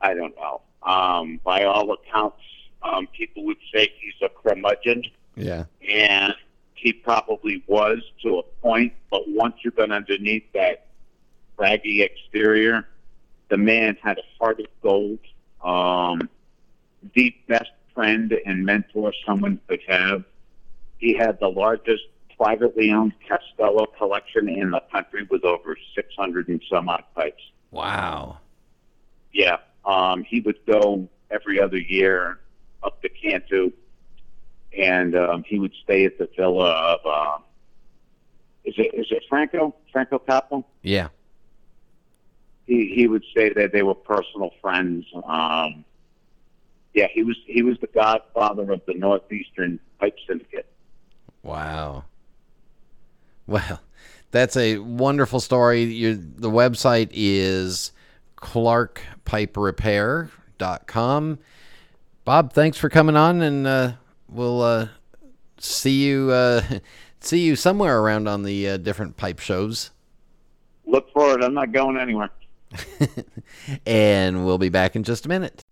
I don't know. Um, by all accounts, um, people would say he's a curmudgeon,
yeah,
and he probably was to a point. But once you've been underneath that raggy exterior, the man had a heart of gold. Um, the best friend and mentor someone could have. He had the largest privately owned Castello collection in the country with over 600 and some odd pipes.
wow.
Yeah. Um, he would go every other year up to Cantu, and um, he would stay at the villa of, uh, is it is it Franco? Franco Coppo?
Yeah,
He he would say that they were personal friends. Um, yeah, he was he was the godfather of the Northeastern Pipe Syndicate.
wow. Well, that's a wonderful story. the website is clarkpiperepair.com. Bob, thanks for coming on, and uh, we'll uh, see you uh, see you somewhere around on the uh, different pipe shows.
Look for it. I'm not going anywhere.
and we'll be back in just a minute.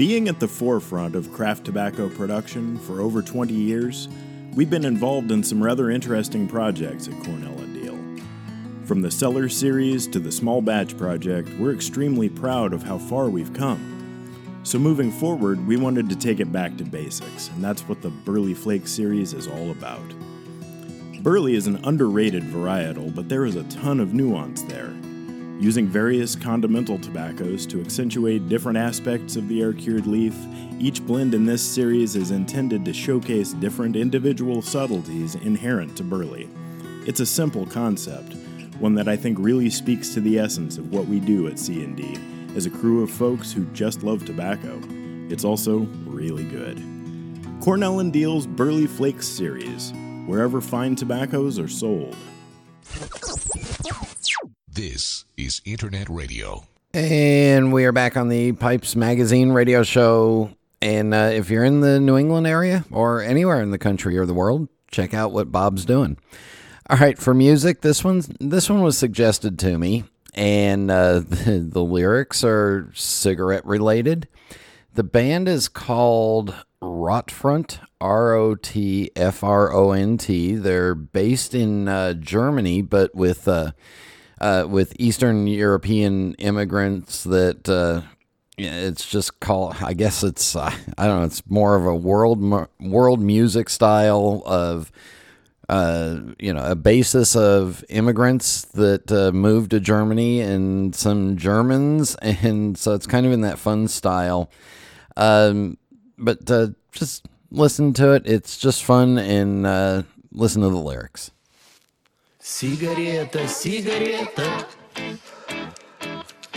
Being at the forefront of craft tobacco production for over 20 years, we've been involved in some rather interesting projects at Cornell and Diehl. From the Cellar series to the Small Batch project, we're extremely proud of how far we've come. So moving forward, we wanted to take it back to basics, and that's what the Burley Flake series is all about. Burley is an underrated varietal, but there is a ton of nuance there. Using various condimental tobaccos to accentuate different aspects of the air cured leaf, each blend in this series is intended to showcase different individual subtleties inherent to Burley. It's a simple concept, one that I think really speaks to the essence of what we do at C&D as a crew of folks who just love tobacco. It's also really good. Cornell and Diehl's Burley Flakes series, wherever fine tobaccos are sold.
This is Internet Radio.
And we are back on the Pipes Magazine radio show. And uh, if you're in the New England area or anywhere in the country or the world, check out what Bob's doing. All right, for music, this one's this one was suggested to me, and uh, the, the lyrics are cigarette related. The band is called Rotfront, R O T F R O N T. They're based in uh, Germany, but with uh, uh, with Eastern European immigrants that uh, it's just called. I guess it's uh, I don't know. It's more of a world world music style of uh, you know a basis of immigrants that uh, moved to Germany and some Germans, and so it's kind of in that fun style. Um, but uh, just listen to it. It's just fun and uh, listen to the lyrics.
Сигарета, сигарета,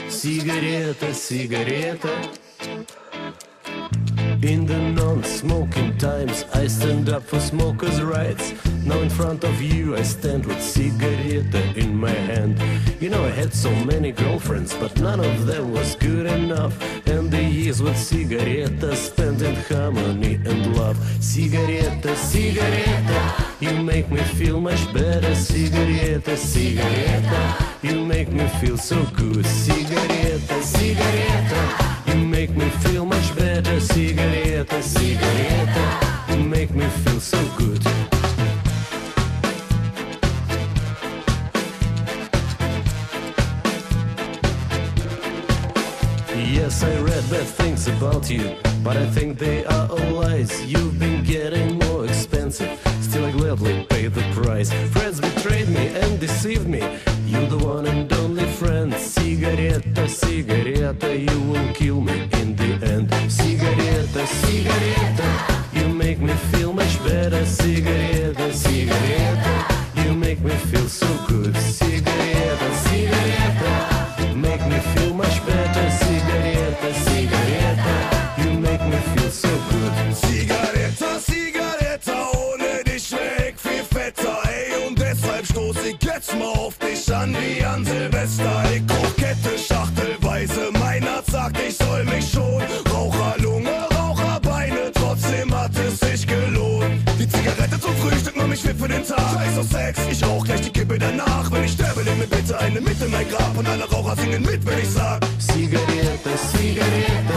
Cigarette, cigarette. In the non-smoking times, I stand up for smokers' rights. Now in front of you, I stand with cigarette in my hand. You know, I had so many girlfriends, but none of them was good enough. And the years with cigarette spent in harmony and love. Cigarette, cigarette, you make me feel much better. Cigarette, cigarette, you make me feel so good. Cigarette, cigarette. You make me feel much better, cigarette, cigarette. You make me feel so good. Yes, I read bad things about you, but I think they are all lies. You've been getting more expensive, still I gladly pay the price. Friends betrayed me and deceived me. You're the one and only friend. Cigarette, cigarette, you will kill me in the end. Cigarette, cigarette, you make me feel much better. Cigarette, cigarette, you make me feel so good. Cigarette,
Silvester. Ich koch Kette schachtelweise, mein Arzt sagt, ich soll mich schon. Raucherlunge, Raucherbeine, trotzdem hat es sich gelohnt. Die Zigarette zum Frühstück macht mich fit für den Tag. Scheiß auf Sex, ich rauch gleich die Kippe danach. Wenn ich sterbe, leg mir bitte eine mit in mein Grab. Und alle Raucher singen mit, wenn ich sag.
Cigarette, cigarette,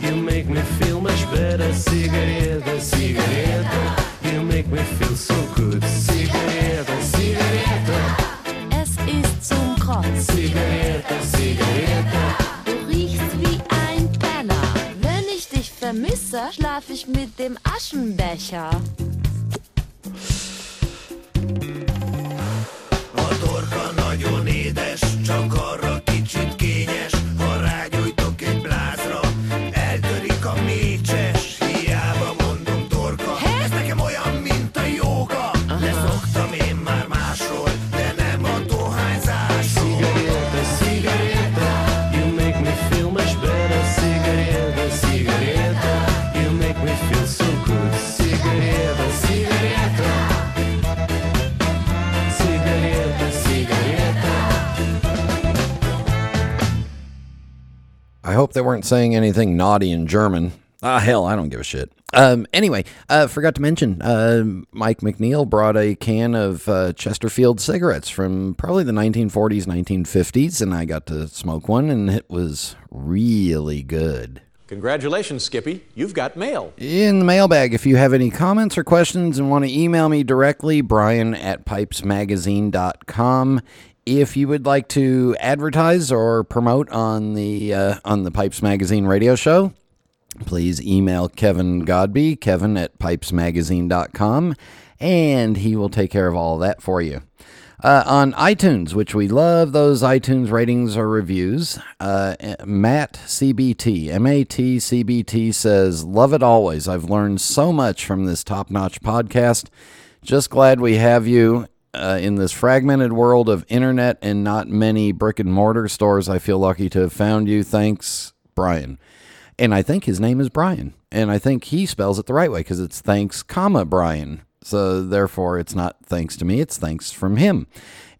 you make me feel much better. Cigarette, cigarette,
Aschenbecher.
Hope they weren't saying anything naughty in German. Ah, hell, I don't give a shit. Um, anyway, uh, forgot to mention, uh, Mike McNeil brought a can of uh, Chesterfield cigarettes from probably the 1940s, 1950s, and I got to smoke one, and it was really good.
Congratulations, Skippy. You've got mail.
In the mailbag, if you have any comments or questions and want to email me directly, brian at pipesmagazine.com. If you would like to advertise or promote on the uh, on the Pipes Magazine radio show, please email Kevin Godbee, kevin at pipesmagazine.com, and he will take care of all of that for you. Uh, on iTunes, which we love those iTunes ratings or reviews, uh, Matt CBT, M A T C B T says, Love it always. I've learned so much from this top notch podcast. Just glad we have you uh, in this fragmented world of internet and not many brick and mortar stores. I feel lucky to have found you. Thanks, Brian. And I think his name is Brian. And I think he spells it the right way because it's thanks, comma, Brian. So therefore, it's not thanks to me, it's thanks from him.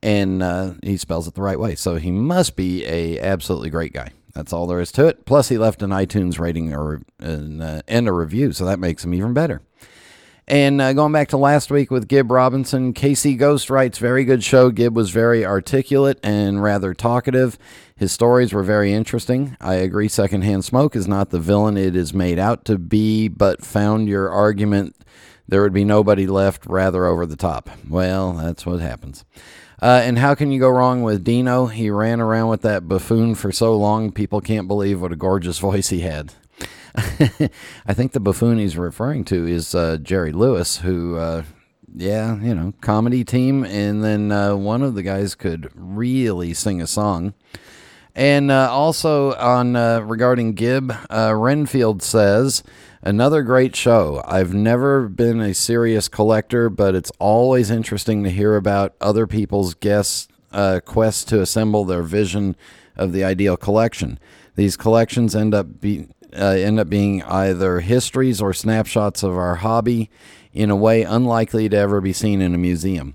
And uh, he spells it the right way. So he must be a absolutely great guy. That's all there is to it. Plus, he left an iTunes rating or uh, and a review, so that makes him even better. And uh, going back to last week with Gib Robinson, Casey Ghost writes, very good show. Gib was very articulate and rather talkative. His stories were very interesting. I agree, secondhand smoke is not the villain it is made out to be, but found your argument there would be nobody left rather over the top. Well, that's what happens. Uh, and how can you go wrong with Dino? He ran around with that buffoon for so long, people can't believe what a gorgeous voice he had. I think the buffoon he's referring to is uh, Jerry Lewis, who, uh, yeah, you know, comedy team. And then uh, one of the guys could really sing a song. And uh, also on uh, regarding Gib, uh, Renfield says, another great show. I've never been a serious collector, but it's always interesting to hear about other people's guests' uh, quest to assemble their vision of the ideal collection. These collections end up be, uh, end up being either histories or snapshots of our hobby in a way unlikely to ever be seen in a museum.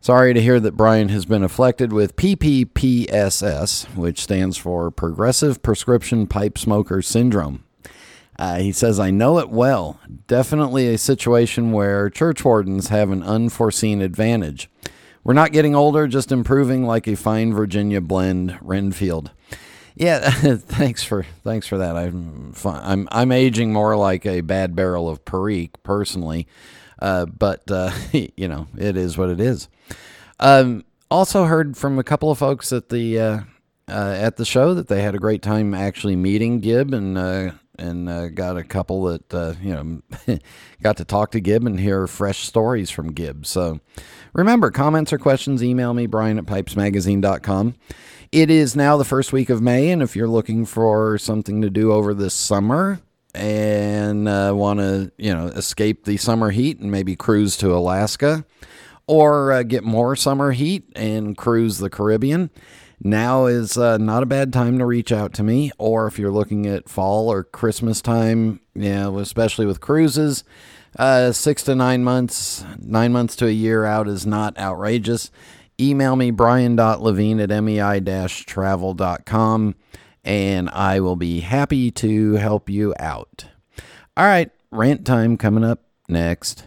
Sorry to hear that Brian has been afflicted with PPPSS, which stands for Progressive Prescription Pipe Smoker Syndrome. Uh, he says, I know it well. Definitely a situation where church wardens have an unforeseen advantage. We're not getting older, just improving like a fine Virginia blend, Renfield. Yeah, thanks for thanks for that. I'm. I'm I'm aging more like a bad barrel of Perique personally, uh, but uh, you know it is what it is. Um, also heard from a couple of folks at the uh, uh at the show that they had a great time actually meeting Gib and uh, and uh, got a couple that you know got to talk to Gib and hear fresh stories from Gib. So remember, comments or questions, email me Brian at pipesmagazine.com. It is now the first week of May, and if you're looking for something to do over this summer and uh, want to, you know, escape the summer heat and maybe cruise to Alaska or uh, get more summer heat and cruise the Caribbean, now is uh, not a bad time to reach out to me. Or if you're looking at fall or Christmas time, know, especially with cruises, uh, six to nine months, nine months to a year out is not outrageous email me brian.levine at mei-travel.com and I will be happy to help you out. All right, rant time coming up next.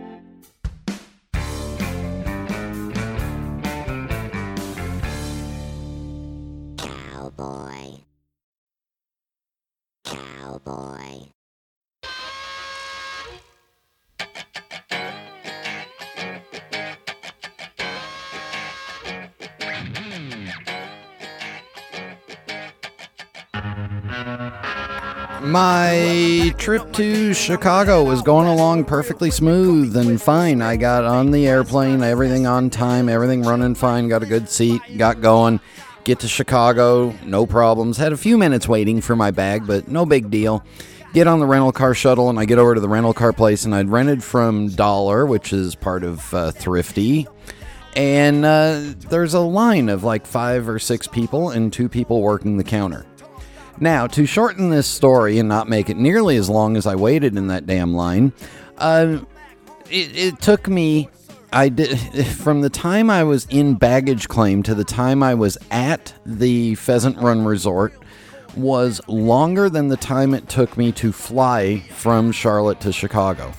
My trip to Chicago was going along perfectly smooth and fine. I got on the airplane, everything on time, everything running fine, got a good seat, got going. Get to Chicago, no problems. Had a few minutes waiting for my bag, but no big deal. Get on the rental car shuttle, and I get over to the rental car place, and I'd rented from Dollar, which is part of uh, Thrifty. And uh, there's a line of like five or six people, and two people working the counter. Now, to shorten this story and not make it nearly as long as I waited in that damn line, uh, it, it took me. I did from the time I was in baggage claim to the time I was at the Pheasant Run Resort was longer than the time it took me to fly from Charlotte to Chicago.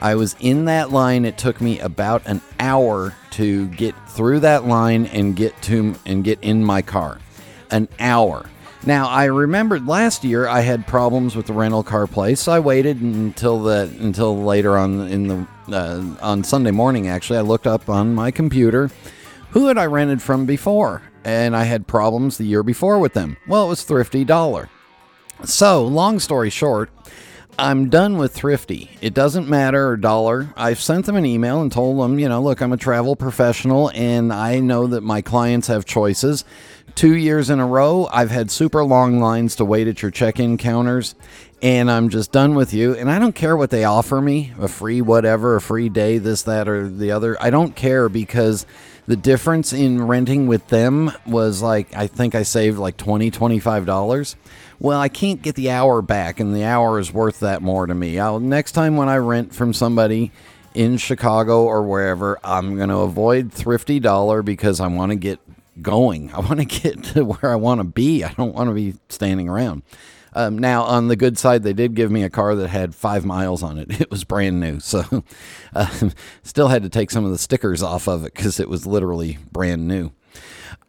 I was in that line. It took me about an hour to get through that line and get to and get in my car. An hour. Now, I remembered last year I had problems with the rental car place, so I waited until the until later on in the uh, on Sunday morning. Actually, I looked up on my computer who had I rented from before, and I had problems the year before with them. Well, it was Thrifty Dollar. So, long story short, I'm done with Thrifty. It doesn't matter, dollar. I've sent them an email and told them, you know, look, I'm a travel professional and I know that my clients have choices. Two years in a row, I've had super long lines to wait at your check in counters, and I'm just done with you. And I don't care what they offer me a free whatever, a free day, this, that, or the other. I don't care because the difference in renting with them was like, I think I saved like $20, $25. Well, I can't get the hour back, and the hour is worth that more to me. I'll, next time when I rent from somebody, in Chicago or wherever, I'm going to avoid Thrifty Dollar because I want to get going. I want to get to where I want to be. I don't want to be standing around. Um, now, on the good side, they did give me a car that had five miles on it. It was brand new. So, uh, still had to take some of the stickers off of it because it was literally brand new.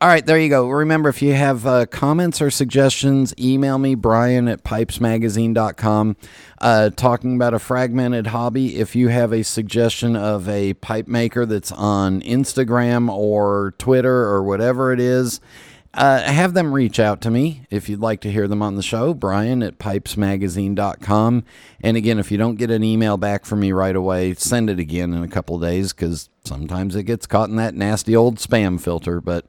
All right, there you go. Remember, if you have uh, comments or suggestions, email me, Brian at pipesmagazine.com, uh, talking about a fragmented hobby. If you have a suggestion of a pipe maker that's on Instagram or Twitter or whatever it is, uh, have them reach out to me if you'd like to hear them on the show, Brian at pipesmagazine.com. And again, if you don't get an email back from me right away, send it again in a couple days because sometimes it gets caught in that nasty old spam filter. But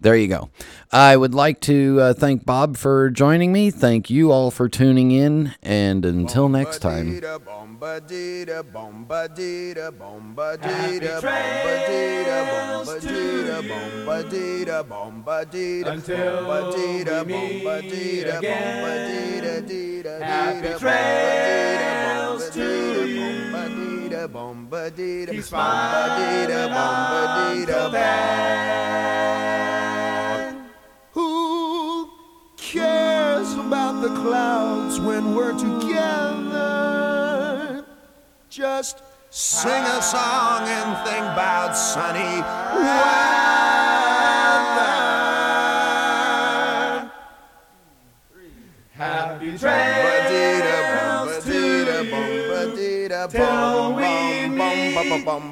there you go. I would like to uh, thank Bob for joining me. Thank you all for tuning in. And until next time.
Until we meet again. Happy trails to you. Keep smiling until then.
Who cares about the clouds when we're together? Just sing a song and think about sunny weather.
Happy trails to you. Till we meet again.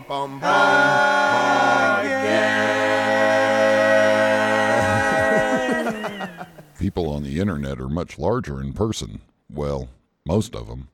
People on the internet are much larger in person. Well, most of them.